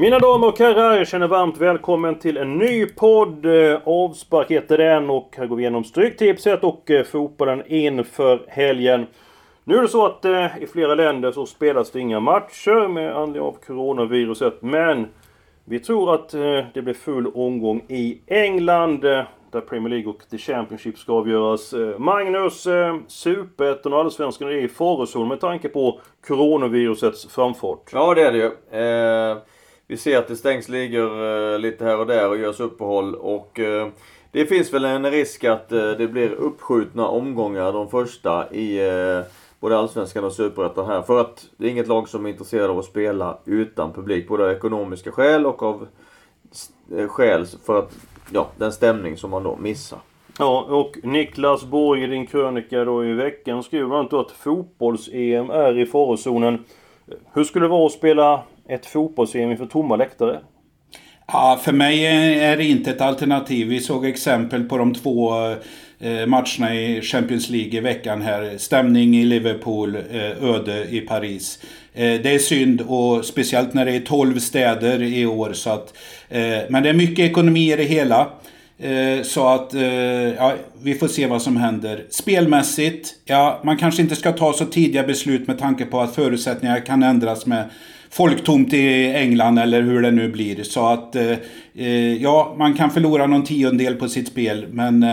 Mina damer och herrar, jag känner varmt välkommen till en ny podd. Avspark heter den och här går vi igenom Stryktipset och eh, fotbollen inför helgen. Nu är det så att eh, i flera länder så spelas det inga matcher med anledning av coronaviruset. Men vi tror att eh, det blir full omgång i England. eh, Där Premier League och The Championship ska avgöras. Eh, Magnus, eh, Superettan och Allsvenskan är i farozon med tanke på coronavirusets framfart. Ja det är det ju. Eh, vi ser att det stängs ligor eh, lite här och där och görs uppehåll och eh, det finns väl en risk att eh, det blir uppskjutna omgångar de första i både Allsvenskan och Superettan här. För att det är inget lag som är intresserade av att spela utan publik. Både av ekonomiska skäl och av skäl för att, ja, den stämning som man då missar. Ja, och Niklas Borg i din krönika då i veckan skriver bland annat då att fotbolls-EM är i farozonen. Hur skulle det vara att spela ett fotbolls för inför tomma läktare? Ja, för mig är det inte ett alternativ. Vi såg exempel på de två eh, matcherna i Champions League i veckan här. Stämning i Liverpool, eh, öde i Paris. Eh, det är synd och speciellt när det är 12 städer i år. Så att, men det är mycket ekonomi i det hela. Så att ja, vi får se vad som händer. Spelmässigt, ja man kanske inte ska ta så tidiga beslut med tanke på att förutsättningar kan ändras med folktomt i England eller hur det nu blir. Så att eh, eh, ja, man kan förlora någon tiondel på sitt spel men eh,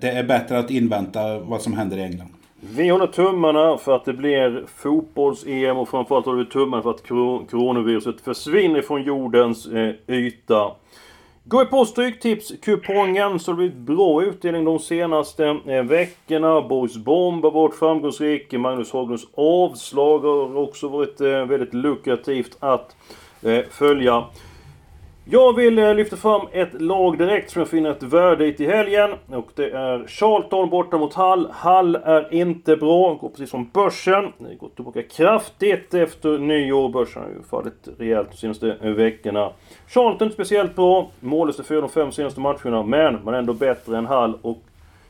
det är bättre att invänta vad som händer i England. Vi håller tummarna för att det blir fotbolls-EM och framförallt håller vi tummarna för att coronaviruset försvinner från jordens eh, yta. Går vi på Stryktipskupongen så har det blivit bra utdelning de senaste eh, veckorna. Boris Bomb har varit framgångsrik. Magnus Haglunds avslag har också varit eh, väldigt lukrativt att eh, följa. Jag vill eh, lyfta fram ett lag direkt som jag finner ett värde i till helgen. Och det är Charlton borta mot Hall. Hall är inte bra. Går precis som börsen. Det går tillbaka kraftigt efter nyår. Börsen har ju fallit rejält de senaste veckorna. Charlton inte speciellt bra. Mållöst för de fem senaste matcherna. Men man är ändå bättre än Hall. Och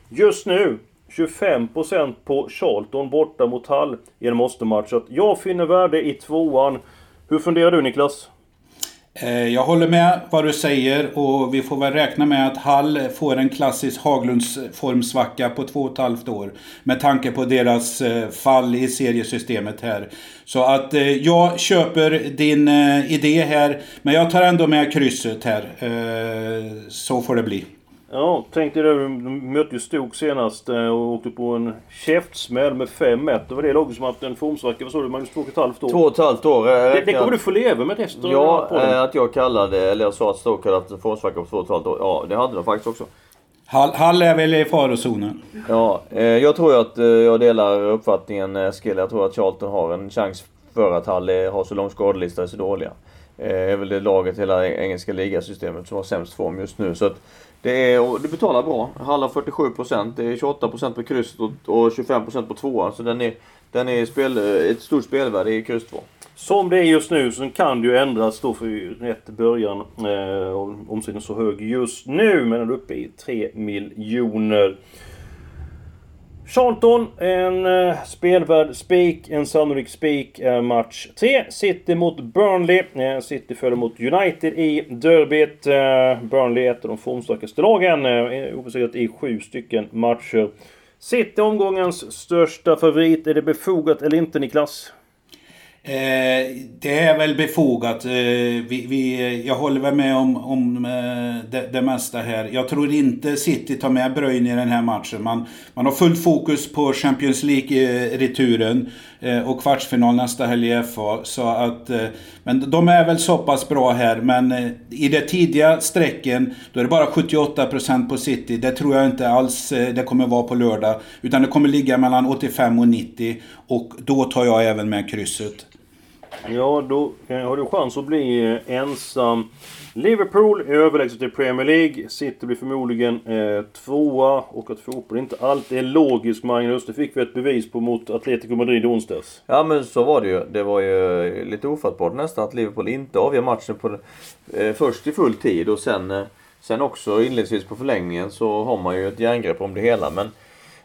just nu 25% på Charlton borta mot Hall i en måste-match. Så jag finner värde i tvåan. Hur funderar du Niklas? Eh, jag håller med vad du säger och vi får väl räkna med att Hall får en klassisk Haglunds formsvacka på två och ett halvt år. Med tanke på deras eh, fall i seriesystemet här. Så att eh, jag köper din idé här. Men jag tar ändå med krysset här. Så får det bli. Ja, tänkte du, du mötte ju Stoke senast eh, och åkte på en käftsmäll med 5-1. Det var det laget som haft en formsvacka, vad sa du Magnus? Två och ett halvt år? Två och ett halvt år. eh, det, det kommer du få leva med resten Ja, eh, att jag kallade, eller jag sa att Stoke hade haft en formsvacka på två och ett halvt år. Ja, det hade de faktiskt också. Hall, Hall är väl i farozonen. Ja, jag tror att jag delar uppfattningen Eskil. Jag tror att Charlton har en chans för att Hall har så lång skadelista och är så dåliga. Eh, är väl det laget i hela engelska ligasystemet som har sämst form just nu. Så att det, är, det betalar bra. Hall 47%, det är 28% på krysset och, och 25% på tvåan. Så den är, den är spel, ett stort spelvärde i kryss 2. Som det är just nu så kan det ju ändras då för rätt början. Eh, omsättningen är så hög just nu, men den är uppe i 3 miljoner. Charlton, en eh, spelvärd spik, en sannolik spik eh, match 3. City mot Burnley. Eh, City följer mot United i derbyt. Eh, Burnley är ett av de formstarkaste lagen. Eh, obesegrat i sju stycken matcher. City omgångens största favorit. Är det befogat eller inte Niklas? Eh, det är väl befogat. Eh, vi, vi, jag håller väl med om, om eh, det, det, mesta här. Jag tror inte City tar med Bruyne i den här matchen. Man, man har fullt fokus på Champions League-returen och kvartsfinal nästa helg i FA. Så att, men de är väl så pass bra här. Men i det tidiga strecken, då är det bara 78% på City. Det tror jag inte alls det kommer vara på lördag. Utan det kommer ligga mellan 85 och 90. Och då tar jag även med krysset. Ja, då har du chans att bli eh, ensam. Liverpool är överlägset i Premier League. City blir förmodligen eh, tvåa. Och att fotboll inte alltid är logiskt, Magnus. Det fick vi ett bevis på mot Atletico Madrid i onsdags. Ja, men så var det ju. Det var ju eh, lite ofattbart nästan att Liverpool inte avgör matchen på, eh, först i full tid och sen, eh, sen också inledningsvis på förlängningen så har man ju ett järngrepp om det hela. Men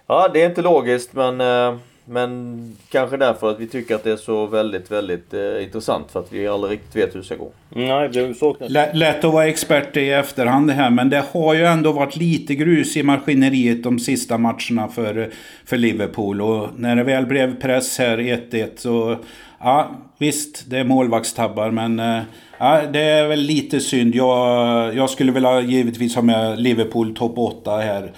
ja, det är inte logiskt men eh, men kanske därför att vi tycker att det är så väldigt, väldigt eh, intressant för att vi aldrig riktigt vet hur det ska gå. Nej, det saknas. Lätt att vara expert i efterhand det här, men det har ju ändå varit lite grus i maskineriet de sista matcherna för, för Liverpool. Och när det väl blev press här 1-1 så... Ja, visst, det är målvaktstabbar, men... Eh, ja, det är väl lite synd. Jag, jag skulle vilja givetvis ha med Liverpool topp 8 här.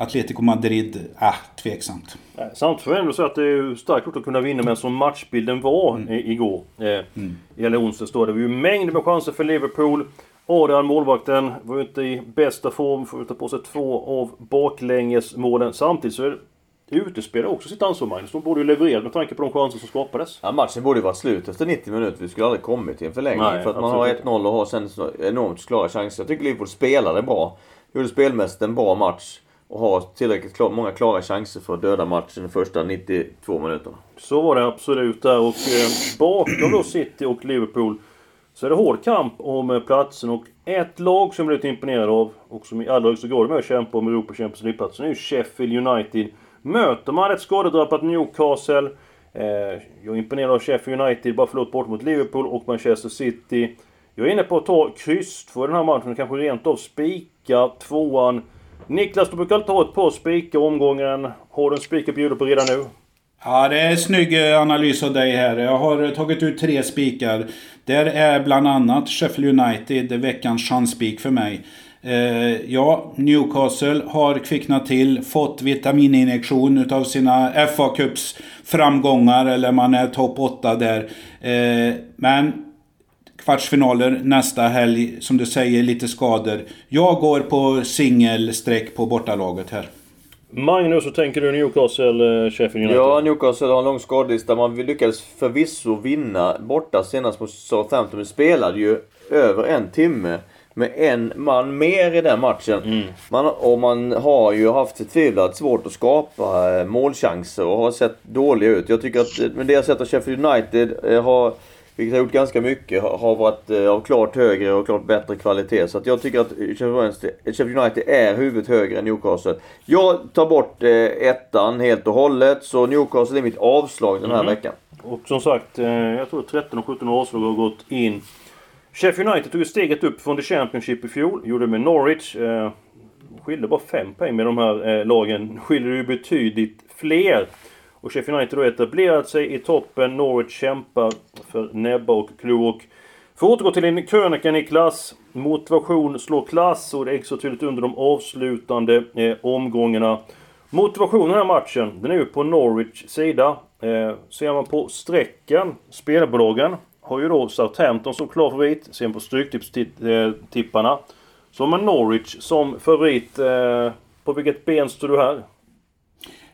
Atletico Madrid, ah, tveksamt. Samtidigt får jag ändå säga att det är starkt gjort att kunna vinna med som matchbilden var mm. igår. Eh, mm. Eller onsdags då. Det var ju mängder med chanser för Liverpool. Adrian, målvakten, var ju inte i bästa form. Får ta på sig två av baklängesmålen. Samtidigt så är utespelare också sitt ansvar Magnus. De borde ju leverera med tanke på de chanser som skapades. Ja, matchen borde ju varit slut efter 90 minuter. Vi skulle aldrig kommit till en förlängning. Nej, för att man har 1-0 och har sen enormt klara chanser. Jag tycker Liverpool spelade bra. Gjorde spelmässigt en bra match och har tillräckligt klar, många klara chanser för att döda matchen de första 92 minuterna. Så var det absolut där och eh, bakom då City och Liverpool så är det hård kamp om eh, platsen och ett lag som jag blivit imponerad av och som i allra högsta grad är med och kämpar om Europa Champions League-platsen är ju Sheffield United. Möter man ett skadedrabbat Newcastle eh, Jag är imponerad av Sheffield United, bara förlåt bort mot Liverpool och Manchester City. Jag är inne på att ta kryss för den här matchen, kanske rent av spika tvåan Niklas, du brukar alltid ha ett par spikar omgången. Har du en spik att bjuda på redan nu? Ja, det är snygg eh, analys av dig här. Jag har eh, tagit ut tre spikar. Där är bland annat Sheffield United veckans chansspik för mig. Eh, ja, Newcastle har kvicknat till, fått vitamininjektion utav sina FA Cups framgångar, eller man är topp 8 där. Eh, men kvartsfinaler nästa helg. Som du säger, lite skador. Jag går på singelsträck på bortalaget här. Magnus, hur tänker du Newcastle, eh, Sheffield United? Ja, Newcastle har en lång skadelista. Man lyckades förvisso vinna borta senast mot Southampton. Men spelade ju över en timme med en man mer i den matchen. Mm. Man, och man har ju haft förtvivlat svårt att skapa eh, målchanser och har sett dåliga ut. Jag tycker att med det jag sett av Sheffield United eh, har vilket har gjort ganska mycket, har varit eh, av klart högre och klart bättre kvalitet. Så att jag tycker att Sheffield United är huvudet högre än Newcastle. Jag tar bort eh, ettan helt och hållet, så Newcastle är mitt avslag den här mm. veckan. Och som sagt, eh, jag tror 13 och 17 avslag har gått in. Sheffield United tog steget upp från The Championship i fjol, gjorde det med Norwich. Skilde bara 5 poäng med de här lagen. Skiljer ju betydligt fler. Och Sheffield United har etablerat sig i toppen. Norwich kämpar för näbbar och klor. För att återgå till din krönika Niklas. Motivation slår klass och det är extra tydligt under de avslutande eh, omgångarna. Motivationen i den här matchen, den är ju på Norwich sida. Eh, ser man på strecken, spelbolagen har ju då Southampton som klar favorit. Ser man på Stryktipstipparna eh, så har man Norwich som favorit. Eh, på vilket ben står du här?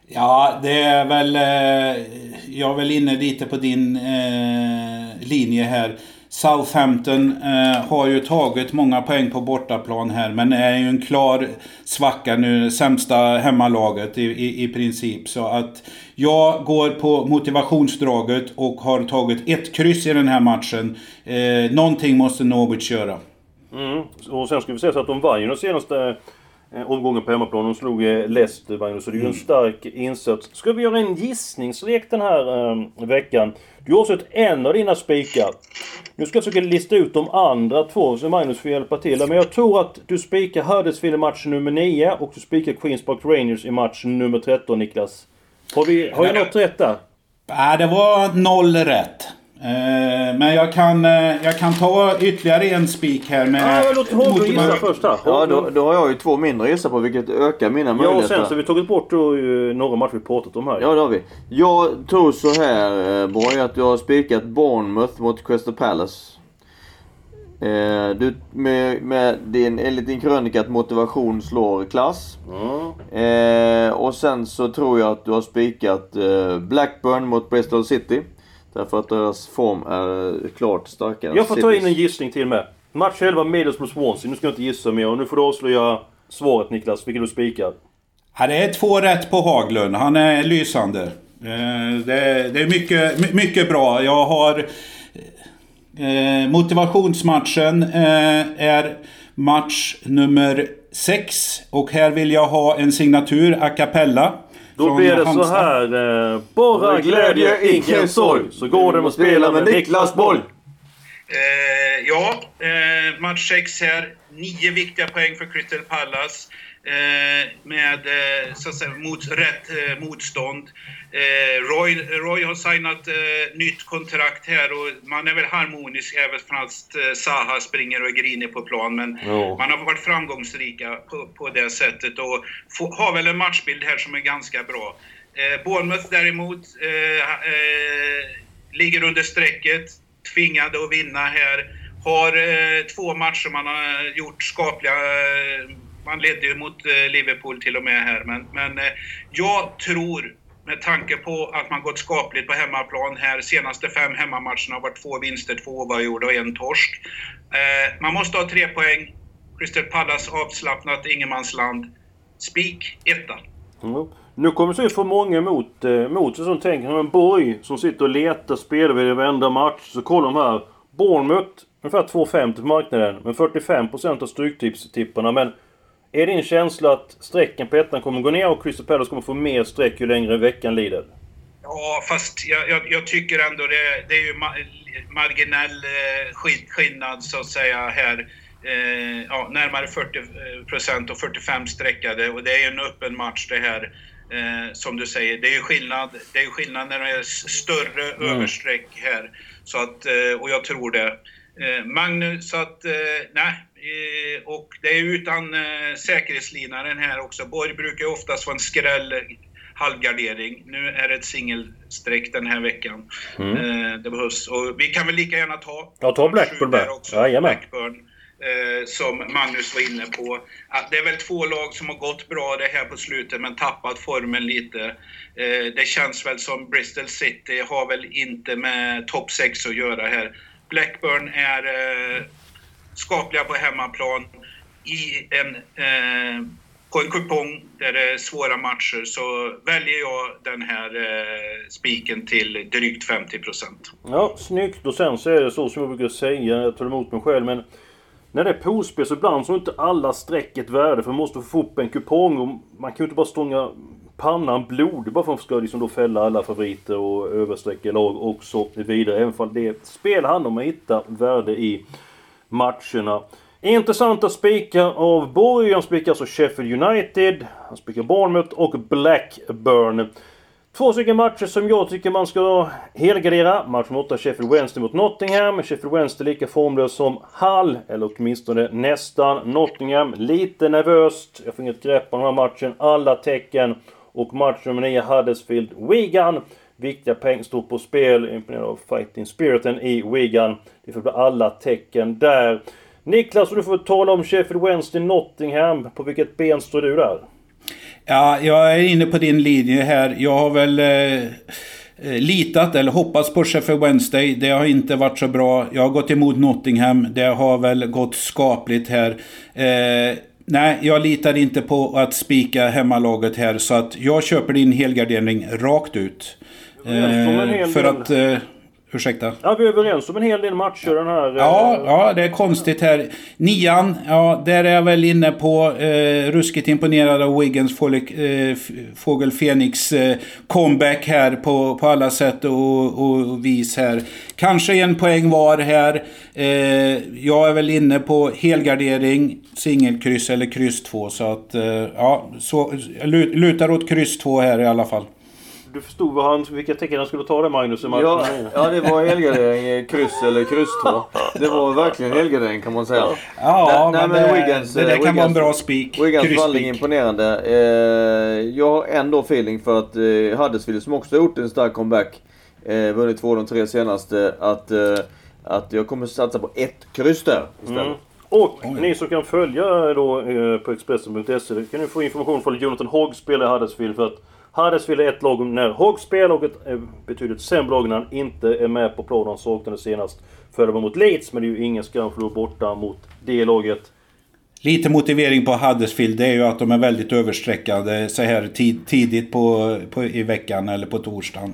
Ja, det är väl... Eh, jag är väl inne lite på din eh, linje här. Southampton eh, har ju tagit många poäng på bortaplan här men är ju en klar svacka nu. Sämsta hemmalaget i, i, i princip. Så att jag går på motivationsdraget och har tagit ett kryss i den här matchen. Eh, någonting måste Norwich göra. Mm. Och sen ska vi säga så att de vann ju de senaste Eh, omgången på hemmaplan. De slog eh, Leicester, Magnus. Så det är ju en mm. stark insats. Ska vi göra en gissningslek den här äh, veckan? Du har sett en av dina spikar. Nu ska jag försöka lista ut de andra två, så Magnus får hjälpa till. Men jag tror att du spikar Huddersfield i match nummer 9 och du spikar Queens Park Rangers i match nummer 13, Niklas. Har, vi, har jag något rätt där? Nej, det var noll rätt. Eh, men jag kan, eh, jag kan ta ytterligare en spik här med... Ja, låt motiva- gissa först här. Ja, då, då har jag ju två mindre att gissa på vilket ökar mina Ja, och möjligheter. sen så har vi tagit bort då, några matcher vi pratat om här. Ja, det har vi. Jag tror så här eh, Borg, att jag har spikat Bournemouth mot Crystal Palace. Eh, du, med, med din, enligt din krönika att motivation slår klass. Eh, och sen så tror jag att du har spikat eh, Blackburn mot Bristol City. Därför att deras form är eh, klart starkare Jag får ta in en gissning till med. Match 11, Middlesbrough Swansea. Nu ska jag inte gissa mer och nu får du avslöja svaret Niklas, vilket du spikar. Ja, det är två rätt på Haglund. Han är lysande. Eh, Det, det är mycket, my- mycket bra. Jag har... eh, Motivationsmatchen är match nummer 6. Och här vill jag ha en signatur a cappella. Då från blir det så här. Eh, bara glädje, ingen sorg. Så går det att spela med Niklas Boll. Eh, ja, eh, match 6 här. Nio viktiga poäng för Crystal Palace. Eh, med eh, så att säga, mot rätt eh, motstånd. Roy, Roy har signat nytt kontrakt här och man är väl harmonisk även fast Zaha springer och är grinig på plan. Men Ja. man har varit framgångsrika på, på det sättet och få, har väl en matchbild här som är ganska bra. Eh, Bournemouth däremot eh, eh, ligger under strecket, tvingade att vinna här. Har eh, två matcher man har gjort skapliga... Man ledde ju mot eh, Liverpool till och med här, men, men eh, jag tror med tanke på att man gått skapligt på hemmaplan här, senaste fem hemmamatcherna har varit två vinster, två oavgjorda och en torsk. Eh, man måste ha tre poäng. Crystal Palace avslappnat, ingenmansland. Spik, etta. Mm. Nu kommer det se för många emot, emot sig som tänker en Borg som sitter och letar spelare vid varenda match. Så kollar de här. Bournemouth, ungefär 2,50 på marknaden. Men 45% av stryktipstipparna. Men är din känsla att strecken på ettan kommer gå ner och Crystal Palace kommer få mer streck ju längre veckan lider? Ja, fast jag, jag, jag tycker ändå det, det är ju ma marginell eh, skill- skillnad så att säga här. Eh, ja, närmare 40 procent och 45 streckade och det är ju en öppen match det här. Eh, som du säger, det är ju skillnad, det är skillnad när det är större överstreck här. Så att, eh, och jag tror det. Eh, Magnus, så att, eh, nej. Eh, och det är utan eh, säkerhetslinaren här också. Borg brukar ju oftast vara en skräll halvgardering. Nu är det ett singelstreck den här veckan. Eh, det behövs. Och vi kan väl lika gärna ta... Ja, ta Blackburn där också. Jajamän. Blackburn. Eh, som Magnus var inne på. Att det är väl två lag som har gått bra det här på slutet men tappat formen lite. Eh, det känns väl som Bristol City har väl inte med topp 6 att göra här. Blackburn är eh, skapliga på hemmaplan i en, eh, på en kupong där det är svåra matcher så väljer jag den här eh, spiken till drygt 50 procent. Ja, snyggt. Och sen så är det så som jag brukar säga, jag tar emot mig själv, men när det är poolspel så ibland så är inte alla streck ett värde för man måste få upp en kupong och man kan ju inte bara stånga pannan blodig bara för att man ska liksom då fälla alla favoriter och översträcka lag och så vidare. Även om det spel handlar om att hitta värde i matcherna. Intressanta spikar av Borg. Han spikar alltså Sheffield United. Han spikar Bournemouth och Blackburn. Två stycken matcher som jag tycker man ska helgardera. Match mot 8 Sheffield Wednesday mot Nottingham. Sheffield Wednesday lika formlös som Hull, eller åtminstone nästan. Nottingham lite nervöst. Jag får inget grepp om den här matchen. Alla tecken. Och match nummer 9 Huddersfield Wigan. Viktiga poäng står på spel. Imponerad av fighting spiriten i Wigan. Det får bli alla tecken där. Niklas, du får tala om Sheffield Wednesday Nottingham. På vilket ben står du där? Ja, jag är inne på din linje här. Jag har väl eh, eh, litat eller hoppats på Sheffield Wednesday. Det har inte varit så bra. Jag har gått emot Nottingham. Det har väl gått skapligt här. Eh, nej, jag litar inte på att spika hemmalaget här. Så att jag köper din helgardering rakt ut. Eh, för att... Eh, ursäkta. Ja, vi är överens om en hel del matcher den här... eh, Ja, ja, det är konstigt här. Nian, ja, där är jag väl inne på eh, ruskigt imponerad av Wiggins fågel, eh, Fågel Fenix eh, comeback här på, på alla sätt och, och vis här. Kanske en poäng var här. Eh, jag är väl inne på helgardering, singelkryss eller kryss 2. Så att, eh, ja, så, lutar åt kryss 2 här i alla fall. Du förstod vad han, vilka tecken han skulle ta där Magnus i matchen. Ja, ja, det var helgardering, eh, kryss eller kryss 2. Det var verkligen helgardering kan man säga. Ja, Nej, men, men det, Wiggins, det där eh, kan vara en Wiggins- bra spik. Wiggins förvandling Krysspik. imponerande. Eh, jag har ändå feeling för att eh, Huddersfield som också har gjort en stark comeback, eh, vunnit två av de tre senaste, att, eh, att jag kommer satsa på ett kryss där istället. Mm. Och ni som kan följa då eh, på Expressen.se det kan ni få information från att Jonathan Hogg spelar i Huddersfield för att Huddersfield är ett lag när Hogg spelar och ett eh, betydligt sämre lag när han inte är med på planen. Han saknade senast förra mot Leeds men det är ju ingen skam för att borta mot det laget. Lite motivering på Huddersfield det är ju att de är väldigt överstreckade så här tid, tidigt på, på, i veckan eller på torsdagen.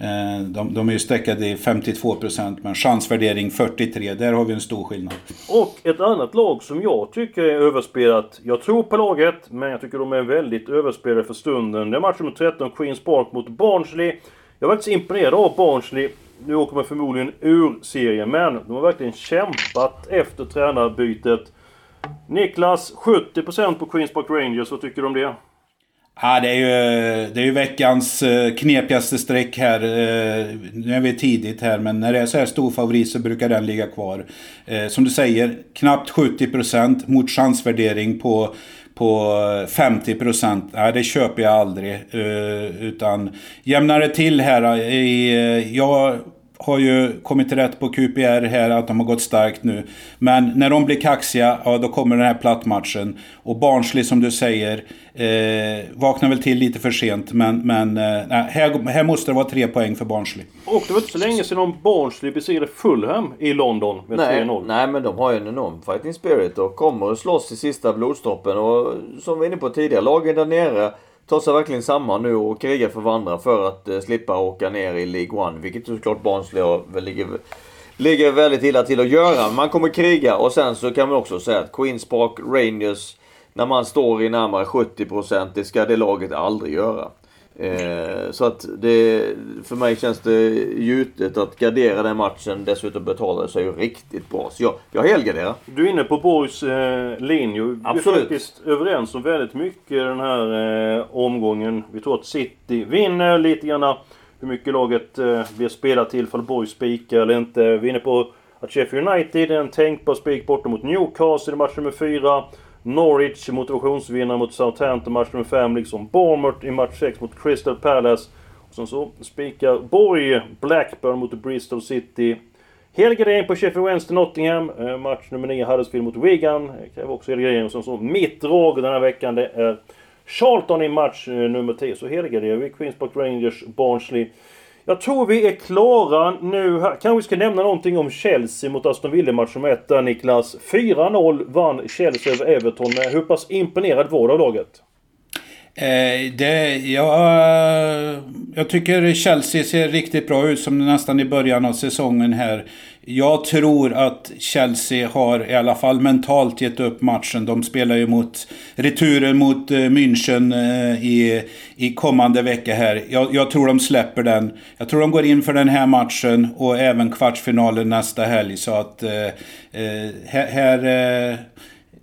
Eh, de, de är ju streckade i 52% men chansvärdering 43. Där har vi en stor skillnad. Och ett annat lag som jag tycker är överspelat. Jag tror på laget, men jag tycker de är väldigt överspelade för stunden. Det är match nummer 13, Queens Park mot Barnsley. Jag var faktiskt imponerad av Barnsley. Nu åker man förmodligen ur serien, men de har verkligen kämpat efter tränarbytet. Niklas, 70% på Queens Park Rangers. Vad tycker du om det? Ja, det är ju, det är ju veckans eh, knepigaste streck här. Eh, nu är vi tidigt här, men när det är så här stor favorit så brukar den ligga kvar. Eh, som du säger, knappt 70% mot chansvärdering på, på 50%. Nej, det köper jag aldrig. Eh, Utan jämnare till här. Jag har ju kommit till rätt på QPR här att de har gått starkt nu. Men när de blir kaxiga, ja då kommer den här plattmatchen. Och Barnsley som du säger, eh, vaknar väl till lite för sent. Men, men eh, här, här måste det vara tre poäng för Barnsley. Och det var inte så länge sedan Barnsley besegrade Fulham i London med Nej, 3-0. nej, men de har ju en enorm fighting spirit och kommer att slåss i sista blodstoppen. Och som vi var inne på tidigare, lagen där nere tar sig verkligen samman nu och krigar för varandra för att eh, slippa åka ner i League One. Vilket såklart Barnsley har- ligger, ligger väldigt illa till att göra. Man kommer kriga och sen så kan man också säga att Queens Park Rangers, när man står i närmare 70% det ska det laget aldrig göra. Eh, så att det, för mig känns det gjutet att gardera den matchen. Dessutom betalar det sig ju riktigt bra. Så jag, jag helgarderar. Du är inne på Borgs eh, linje. Vi är Absolut. faktiskt överens om väldigt mycket den här eh, omgången. Vi tror att City vinner lite grann hur mycket laget eh, blir spelat till, för Borg spikar eller inte. Vi är inne på att Sheffield United är en tänkbar spik borta mot Newcastle i match nummer 4. Norwich motivationsvinnare mot Southampton match nummer 5. Liksom Bournemouth i match 6 mot Crystal Palace. Och sen så spikar Borg Blackburn mot Bristol City. Helgardering på Sheffield Wednesday Nottingham. Eh, match nummer 9 Huddersfield mot Wigan. Kräver också helgardering. Och sen så mitt drag den här veckan det är Charlton i match eh, nummer 10. Så Helgren vi Queens Park Rangers, Barnsley. Jag tror vi är klara nu här. Kanske vi ska nämna någonting om Chelsea mot Aston Villa-matchen nummer 1 där Niklas. 4-0 vann Chelsea över Everton. Hur pass imponerad var du av laget? Eh, det, jag, jag tycker Chelsea ser riktigt bra ut som nästan i början av säsongen här. Jag tror att Chelsea har i alla fall mentalt gett upp matchen. De spelar ju mot returen mot eh, München eh, i, i kommande vecka här. Jag, jag tror de släpper den. Jag tror de går in för den här matchen och även kvartsfinalen nästa helg. Så att eh, eh här... här eh,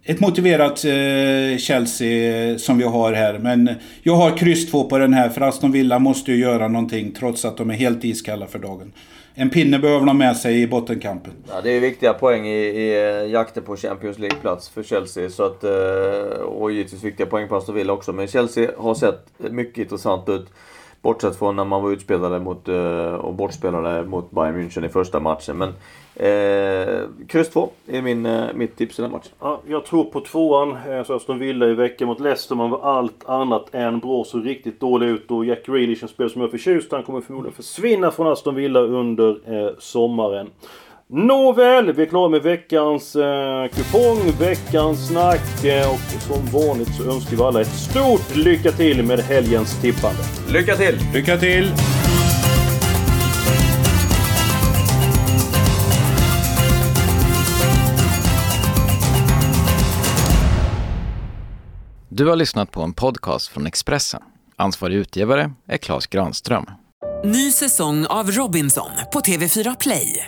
ett motiverat eh, Chelsea eh, som vi har här. Men jag har kryss 2 på den här för Aston Villa måste ju göra någonting trots att de är helt iskalla för dagen. En pinne behöver de med sig i bottenkampen. Ja, det är viktiga poäng i, i eh, jakten på Champions League-plats för Chelsea. Så att, eh, och givetvis viktiga poäng på Aston Villa också. Men Chelsea har sett mycket intressant ut. Bortsett från när man var utspelade mot, eh, och bortspelade mot Bayern München i första matchen. Men eh, kryss 2 är min, eh, mitt tips i den matchen. Ja, jag tror på tvåan. Eh, så Aston Villa i veckan mot Leicester. Man var allt annat än bra. Så riktigt dålig ut. Och Jack Grealish, en spelare som jag är förtjust Han kommer förmodligen försvinna från Aston Villa under eh, sommaren. Nåväl, vi är klara med veckans eh, kupong, veckans snack. Eh, och som vanligt så önskar vi alla ett stort lycka till med helgens tippande. Lycka till! Lycka till! Du har lyssnat på en podcast från Expressen. Ansvarig utgivare är Klas Granström. Ny säsong av Robinson på TV4 Play.